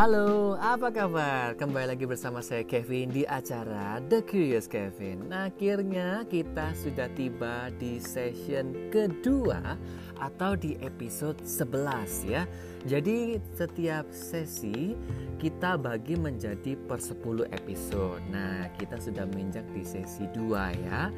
Halo, apa kabar? Kembali lagi bersama saya Kevin di acara The Curious Kevin. Akhirnya kita sudah tiba di session kedua atau di episode 11 ya. Jadi setiap sesi kita bagi menjadi per 10 episode. Nah, kita sudah menginjak di sesi 2 ya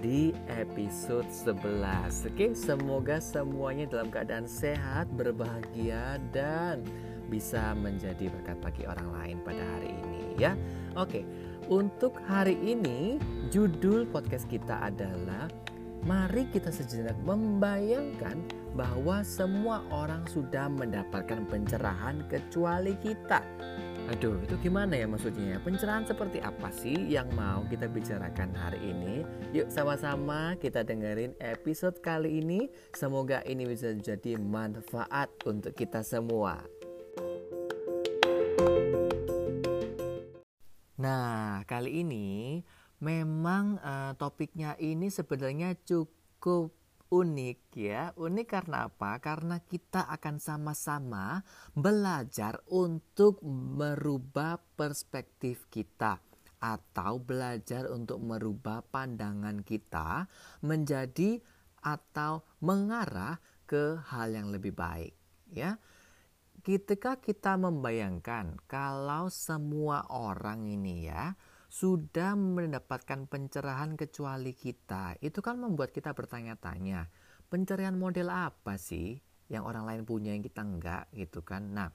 di episode 11. Oke, semoga semuanya dalam keadaan sehat, berbahagia dan bisa menjadi berkat bagi orang lain pada hari ini ya. Oke, untuk hari ini judul podcast kita adalah Mari kita sejenak membayangkan bahwa semua orang sudah mendapatkan pencerahan kecuali kita. Aduh, itu gimana ya maksudnya? Pencerahan seperti apa sih yang mau kita bicarakan hari ini? Yuk sama-sama kita dengerin episode kali ini. Semoga ini bisa jadi manfaat untuk kita semua. Nah, kali ini memang uh, topiknya ini sebenarnya cukup unik ya. Unik karena apa? Karena kita akan sama-sama belajar untuk merubah perspektif kita atau belajar untuk merubah pandangan kita menjadi atau mengarah ke hal yang lebih baik ya ketika kita membayangkan kalau semua orang ini ya sudah mendapatkan pencerahan kecuali kita, itu kan membuat kita bertanya-tanya, pencerahan model apa sih yang orang lain punya yang kita enggak? Gitu kan. Nah,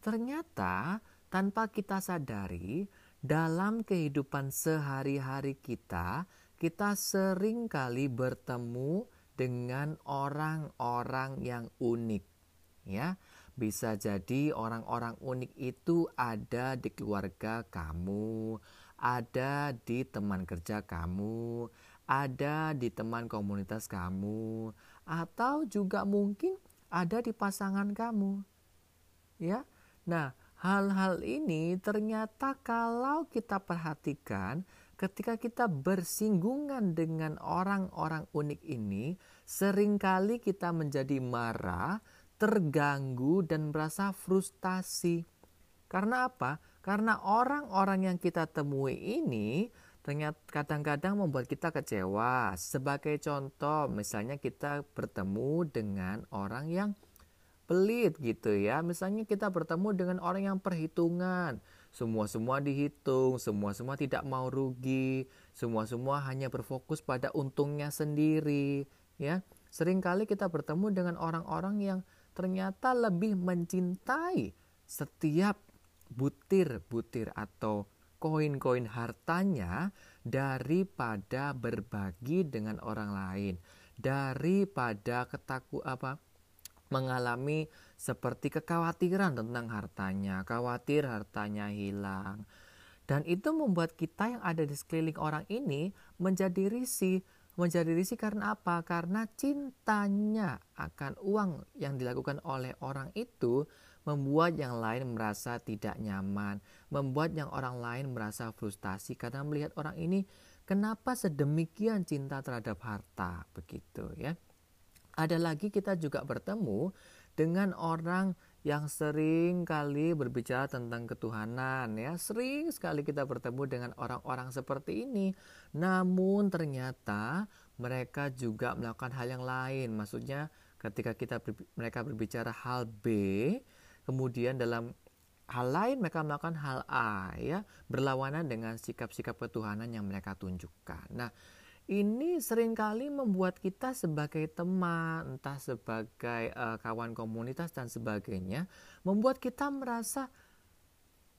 ternyata tanpa kita sadari dalam kehidupan sehari-hari kita, kita sering kali bertemu dengan orang-orang yang unik ya. Bisa jadi orang-orang unik itu ada di keluarga kamu, ada di teman kerja kamu, ada di teman komunitas kamu, atau juga mungkin ada di pasangan kamu. Ya. Nah, hal-hal ini ternyata kalau kita perhatikan ketika kita bersinggungan dengan orang-orang unik ini, sering kali kita menjadi marah terganggu dan merasa frustasi. Karena apa? Karena orang-orang yang kita temui ini ternyata kadang-kadang membuat kita kecewa. Sebagai contoh, misalnya kita bertemu dengan orang yang pelit gitu ya. Misalnya kita bertemu dengan orang yang perhitungan. Semua-semua dihitung, semua-semua tidak mau rugi, semua-semua hanya berfokus pada untungnya sendiri, ya. Seringkali kita bertemu dengan orang-orang yang ternyata lebih mencintai setiap butir-butir atau koin-koin hartanya daripada berbagi dengan orang lain. Daripada ketaku apa mengalami seperti kekhawatiran tentang hartanya. Khawatir hartanya hilang. Dan itu membuat kita yang ada di sekeliling orang ini menjadi risih. Menjadi risih karena apa? Karena cintanya akan uang yang dilakukan oleh orang itu membuat yang lain merasa tidak nyaman, membuat yang orang lain merasa frustasi karena melihat orang ini kenapa sedemikian cinta terhadap harta begitu ya. Ada lagi kita juga bertemu dengan orang yang sering kali berbicara tentang ketuhanan ya sering sekali kita bertemu dengan orang-orang seperti ini namun ternyata mereka juga melakukan hal yang lain maksudnya ketika kita mereka berbicara hal B kemudian dalam hal lain mereka melakukan hal A ya berlawanan dengan sikap-sikap ketuhanan yang mereka tunjukkan nah ini sering kali membuat kita sebagai teman, entah sebagai uh, kawan komunitas dan sebagainya, membuat kita merasa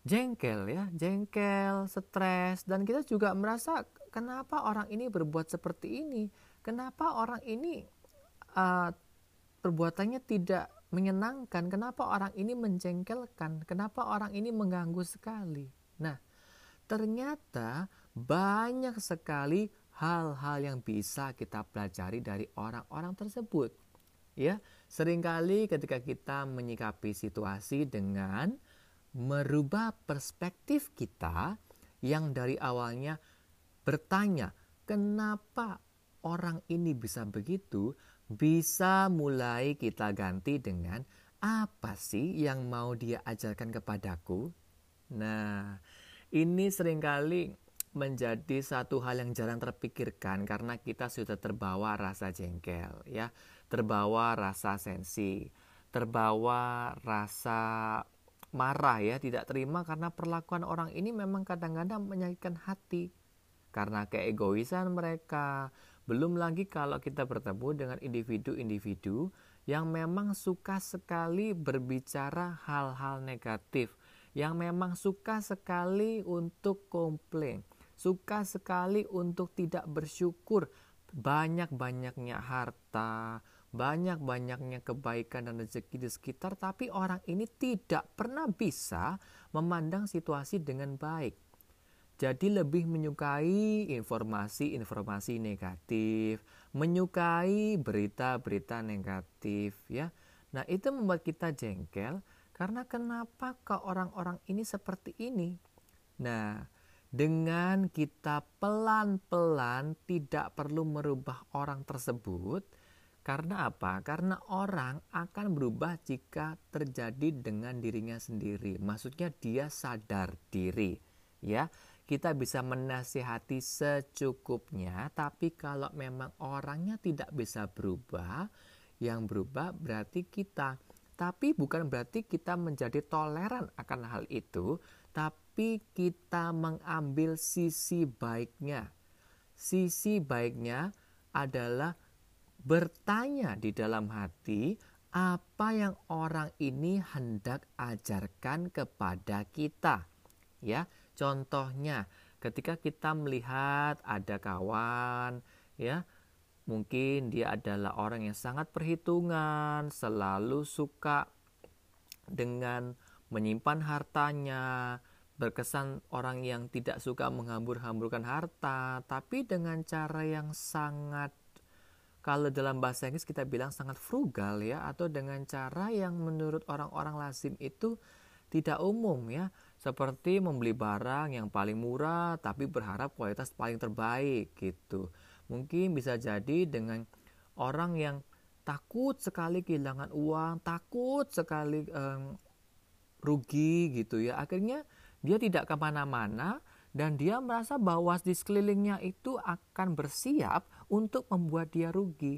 jengkel ya, jengkel, stres dan kita juga merasa kenapa orang ini berbuat seperti ini? Kenapa orang ini uh, perbuatannya tidak menyenangkan? Kenapa orang ini menjengkelkan? Kenapa orang ini mengganggu sekali? Nah, ternyata banyak sekali hal-hal yang bisa kita pelajari dari orang-orang tersebut. Ya, sering kali ketika kita menyikapi situasi dengan merubah perspektif kita yang dari awalnya bertanya, "Kenapa orang ini bisa begitu?" Bisa mulai kita ganti dengan apa sih yang mau dia ajarkan kepadaku? Nah, ini sering kali menjadi satu hal yang jarang terpikirkan karena kita sudah terbawa rasa jengkel ya, terbawa rasa sensi, terbawa rasa marah ya, tidak terima karena perlakuan orang ini memang kadang-kadang menyakitkan hati karena keegoisan mereka. Belum lagi kalau kita bertemu dengan individu-individu yang memang suka sekali berbicara hal-hal negatif, yang memang suka sekali untuk komplain, suka sekali untuk tidak bersyukur, banyak-banyaknya harta, banyak-banyaknya kebaikan dan rezeki di sekitar, tapi orang ini tidak pernah bisa memandang situasi dengan baik. Jadi lebih menyukai informasi-informasi negatif, menyukai berita-berita negatif ya. Nah, itu membuat kita jengkel karena kenapa ke orang-orang ini seperti ini? Nah, dengan kita pelan-pelan tidak perlu merubah orang tersebut, karena apa? Karena orang akan berubah jika terjadi dengan dirinya sendiri. Maksudnya dia sadar diri, ya kita bisa menasihati secukupnya, tapi kalau memang orangnya tidak bisa berubah, yang berubah berarti kita. Tapi bukan berarti kita menjadi toleran akan hal itu, tapi kita mengambil sisi baiknya. Sisi baiknya adalah bertanya di dalam hati apa yang orang ini hendak ajarkan kepada kita. Ya, Contohnya, ketika kita melihat ada kawan, ya, mungkin dia adalah orang yang sangat perhitungan, selalu suka dengan menyimpan hartanya, berkesan orang yang tidak suka menghambur-hamburkan harta, tapi dengan cara yang sangat kalau dalam bahasa Inggris kita bilang sangat frugal ya atau dengan cara yang menurut orang-orang lazim itu tidak umum ya seperti membeli barang yang paling murah tapi berharap kualitas paling terbaik gitu. Mungkin bisa jadi dengan orang yang takut sekali kehilangan uang, takut sekali um, rugi gitu ya. Akhirnya dia tidak ke mana-mana dan dia merasa bahwa di sekelilingnya itu akan bersiap untuk membuat dia rugi.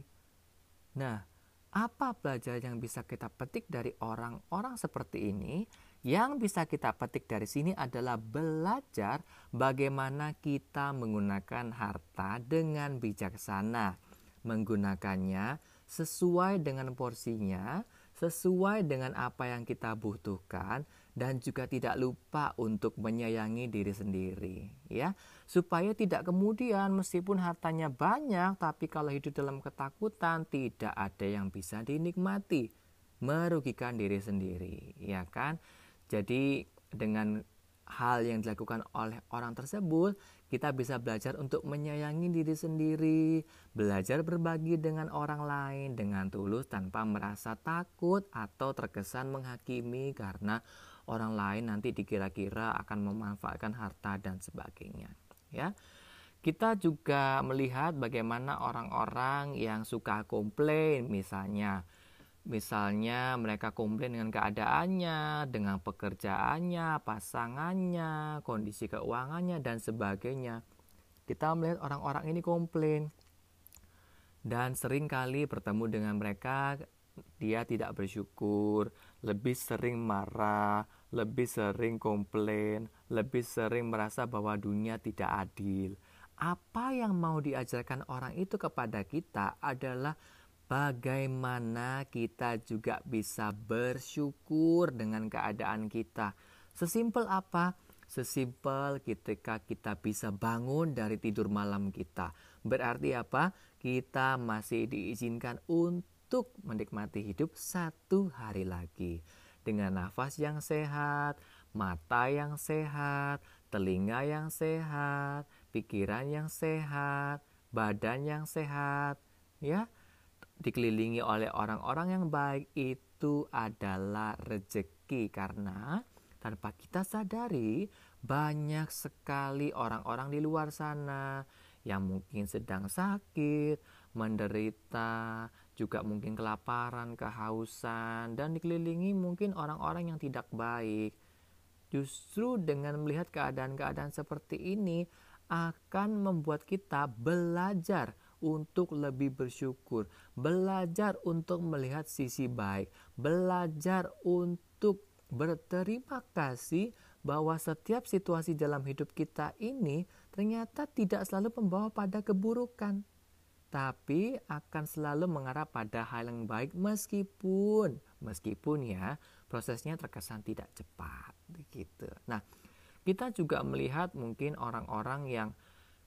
Nah, apa pelajaran yang bisa kita petik dari orang-orang seperti ini? Yang bisa kita petik dari sini adalah belajar bagaimana kita menggunakan harta dengan bijaksana, menggunakannya sesuai dengan porsinya, sesuai dengan apa yang kita butuhkan dan juga tidak lupa untuk menyayangi diri sendiri ya. Supaya tidak kemudian meskipun hartanya banyak tapi kalau hidup dalam ketakutan tidak ada yang bisa dinikmati. Merugikan diri sendiri ya kan jadi dengan hal yang dilakukan oleh orang tersebut, kita bisa belajar untuk menyayangi diri sendiri, belajar berbagi dengan orang lain dengan tulus tanpa merasa takut atau terkesan menghakimi karena orang lain nanti dikira-kira akan memanfaatkan harta dan sebagainya. Ya. Kita juga melihat bagaimana orang-orang yang suka komplain misalnya Misalnya mereka komplain dengan keadaannya, dengan pekerjaannya, pasangannya, kondisi keuangannya dan sebagainya. Kita melihat orang-orang ini komplain dan sering kali bertemu dengan mereka dia tidak bersyukur, lebih sering marah, lebih sering komplain, lebih sering merasa bahwa dunia tidak adil. Apa yang mau diajarkan orang itu kepada kita adalah bagaimana kita juga bisa bersyukur dengan keadaan kita. Sesimpel apa? Sesimpel ketika kita bisa bangun dari tidur malam kita. Berarti apa? Kita masih diizinkan untuk menikmati hidup satu hari lagi. Dengan nafas yang sehat, mata yang sehat, telinga yang sehat, pikiran yang sehat, badan yang sehat, ya dikelilingi oleh orang-orang yang baik itu adalah rejeki karena tanpa kita sadari banyak sekali orang-orang di luar sana yang mungkin sedang sakit, menderita, juga mungkin kelaparan, kehausan, dan dikelilingi mungkin orang-orang yang tidak baik. Justru dengan melihat keadaan-keadaan seperti ini akan membuat kita belajar untuk lebih bersyukur, belajar untuk melihat sisi baik, belajar untuk berterima kasih bahwa setiap situasi dalam hidup kita ini ternyata tidak selalu membawa pada keburukan tapi akan selalu mengarah pada hal yang baik meskipun meskipun ya prosesnya terkesan tidak cepat begitu. Nah, kita juga melihat mungkin orang-orang yang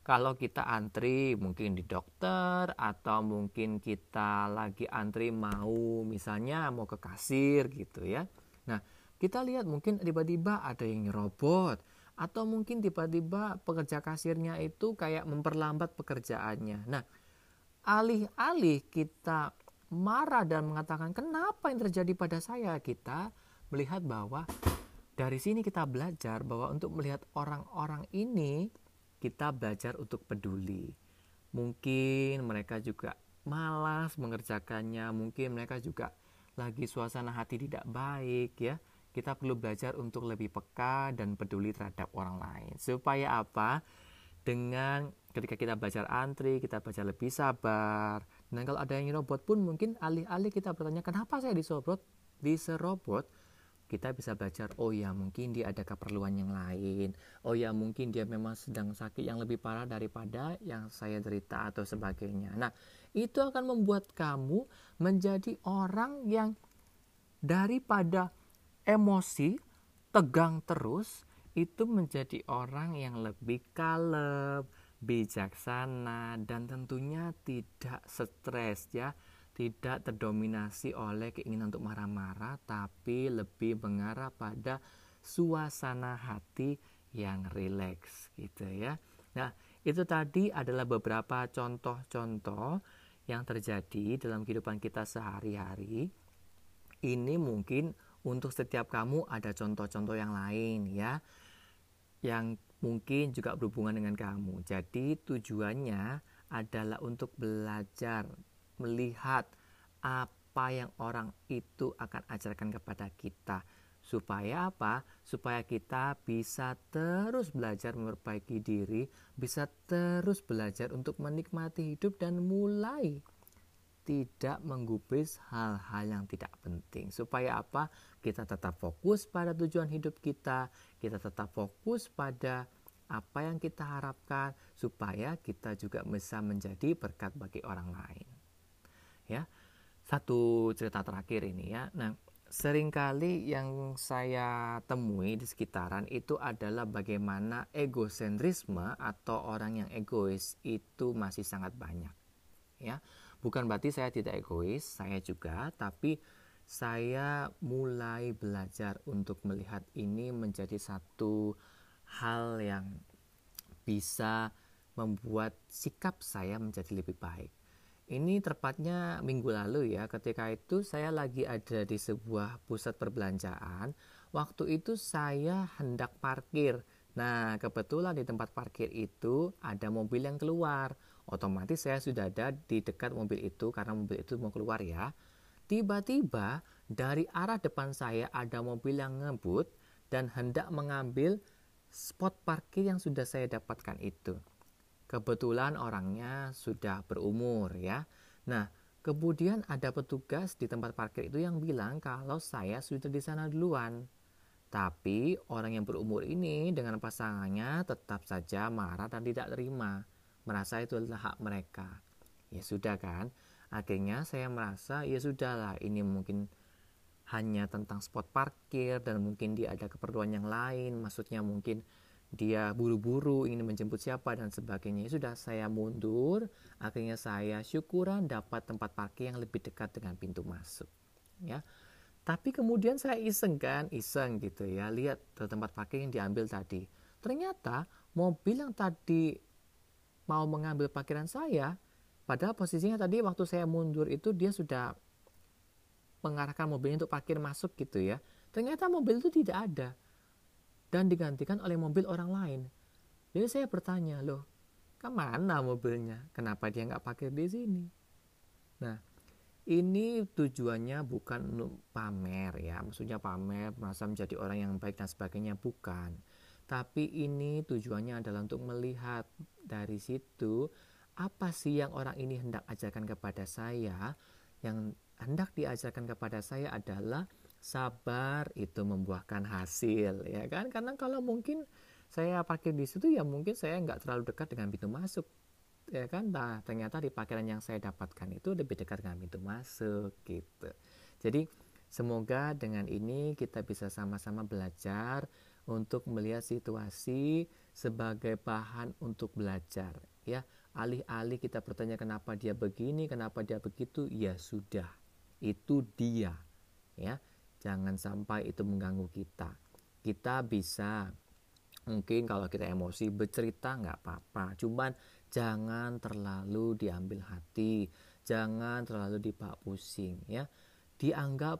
kalau kita antri mungkin di dokter atau mungkin kita lagi antri mau misalnya mau ke kasir gitu ya. Nah, kita lihat mungkin tiba-tiba ada yang robot atau mungkin tiba-tiba pekerja kasirnya itu kayak memperlambat pekerjaannya. Nah, alih-alih kita marah dan mengatakan kenapa yang terjadi pada saya, kita melihat bahwa dari sini kita belajar bahwa untuk melihat orang-orang ini kita belajar untuk peduli. Mungkin mereka juga malas mengerjakannya, mungkin mereka juga lagi suasana hati tidak baik ya. Kita perlu belajar untuk lebih peka dan peduli terhadap orang lain. Supaya apa? Dengan ketika kita belajar antri, kita belajar lebih sabar. Dan kalau ada yang robot pun mungkin alih-alih kita bertanya kenapa saya diserobot, diserobot, kita bisa belajar oh ya mungkin dia ada keperluan yang lain. Oh ya mungkin dia memang sedang sakit yang lebih parah daripada yang saya derita atau sebagainya. Nah itu akan membuat kamu menjadi orang yang daripada emosi tegang terus itu menjadi orang yang lebih kalem bijaksana dan tentunya tidak stres ya tidak terdominasi oleh keinginan untuk marah-marah tapi lebih mengarah pada suasana hati yang rileks gitu ya. Nah, itu tadi adalah beberapa contoh-contoh yang terjadi dalam kehidupan kita sehari-hari. Ini mungkin untuk setiap kamu ada contoh-contoh yang lain ya. Yang mungkin juga berhubungan dengan kamu. Jadi tujuannya adalah untuk belajar melihat apa yang orang itu akan ajarkan kepada kita. Supaya apa? Supaya kita bisa terus belajar memperbaiki diri, bisa terus belajar untuk menikmati hidup dan mulai tidak menggubris hal-hal yang tidak penting. Supaya apa? Kita tetap fokus pada tujuan hidup kita, kita tetap fokus pada apa yang kita harapkan supaya kita juga bisa menjadi berkat bagi orang lain. Ya. Satu cerita terakhir ini ya. Nah, sering kali yang saya temui di sekitaran itu adalah bagaimana egosentrisme atau orang yang egois itu masih sangat banyak. Ya Bukan berarti saya tidak egois, saya juga, tapi saya mulai belajar untuk melihat ini menjadi satu hal yang bisa membuat sikap saya menjadi lebih baik. Ini tepatnya minggu lalu ya, ketika itu saya lagi ada di sebuah pusat perbelanjaan. Waktu itu saya hendak parkir. Nah, kebetulan di tempat parkir itu ada mobil yang keluar otomatis saya sudah ada di dekat mobil itu karena mobil itu mau keluar ya. Tiba-tiba dari arah depan saya ada mobil yang ngebut dan hendak mengambil spot parkir yang sudah saya dapatkan itu. Kebetulan orangnya sudah berumur ya. Nah, kemudian ada petugas di tempat parkir itu yang bilang kalau saya sudah di sana duluan. Tapi orang yang berumur ini dengan pasangannya tetap saja marah dan tidak terima merasa itu adalah hak mereka ya sudah kan akhirnya saya merasa ya sudahlah ini mungkin hanya tentang spot parkir dan mungkin dia ada keperluan yang lain maksudnya mungkin dia buru-buru ingin menjemput siapa dan sebagainya. Ya sudah saya mundur. Akhirnya saya syukuran dapat tempat parkir yang lebih dekat dengan pintu masuk ya. Tapi kemudian saya iseng kan iseng gitu ya lihat tempat parkir yang diambil tadi. Ternyata mobil yang tadi mau mengambil parkiran saya, padahal posisinya tadi waktu saya mundur itu dia sudah mengarahkan mobilnya untuk parkir masuk gitu ya. Ternyata mobil itu tidak ada dan digantikan oleh mobil orang lain. Jadi saya bertanya, loh, ke mana mobilnya? Kenapa dia nggak parkir di sini? Nah, ini tujuannya bukan pamer ya maksudnya pamer merasa menjadi orang yang baik dan sebagainya bukan tapi ini tujuannya adalah untuk melihat dari situ apa sih yang orang ini hendak ajarkan kepada saya yang hendak diajarkan kepada saya adalah sabar itu membuahkan hasil ya kan? Karena kalau mungkin saya parkir di situ ya mungkin saya nggak terlalu dekat dengan pintu masuk ya kan? Nah ternyata di parkiran yang saya dapatkan itu lebih dekat dengan pintu masuk gitu. Jadi semoga dengan ini kita bisa sama-sama belajar untuk melihat situasi sebagai bahan untuk belajar ya. Alih-alih kita bertanya kenapa dia begini? Kenapa dia begitu? Ya sudah itu dia ya jangan sampai itu mengganggu kita. Kita bisa mungkin kalau kita emosi bercerita nggak apa-apa. Cuman jangan terlalu diambil hati, jangan terlalu dibawa pusing ya. Dianggap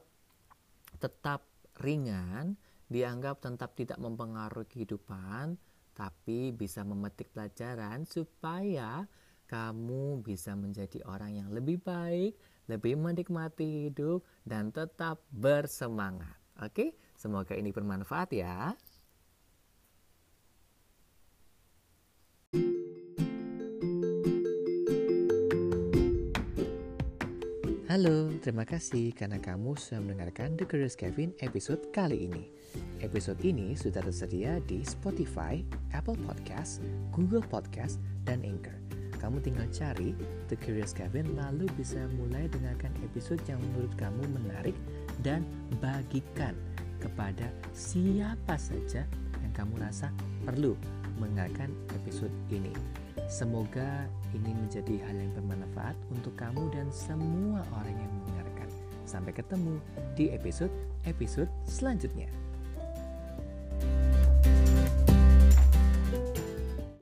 tetap ringan, dianggap tetap tidak mempengaruhi kehidupan, tapi bisa memetik pelajaran supaya kamu bisa menjadi orang yang lebih baik, lebih menikmati hidup dan tetap bersemangat. Oke, semoga ini bermanfaat ya. Halo, terima kasih karena kamu sudah mendengarkan The Curious Kevin episode kali ini. Episode ini sudah tersedia di Spotify, Apple Podcast, Google Podcast, dan Anchor. Kamu tinggal cari The Curious Kevin lalu bisa mulai dengarkan episode yang menurut kamu menarik dan bagikan kepada siapa saja yang kamu rasa perlu mendengarkan episode ini. Semoga ini menjadi hal yang bermanfaat untuk kamu dan semua orang yang mendengarkan. Sampai ketemu di episode-episode selanjutnya.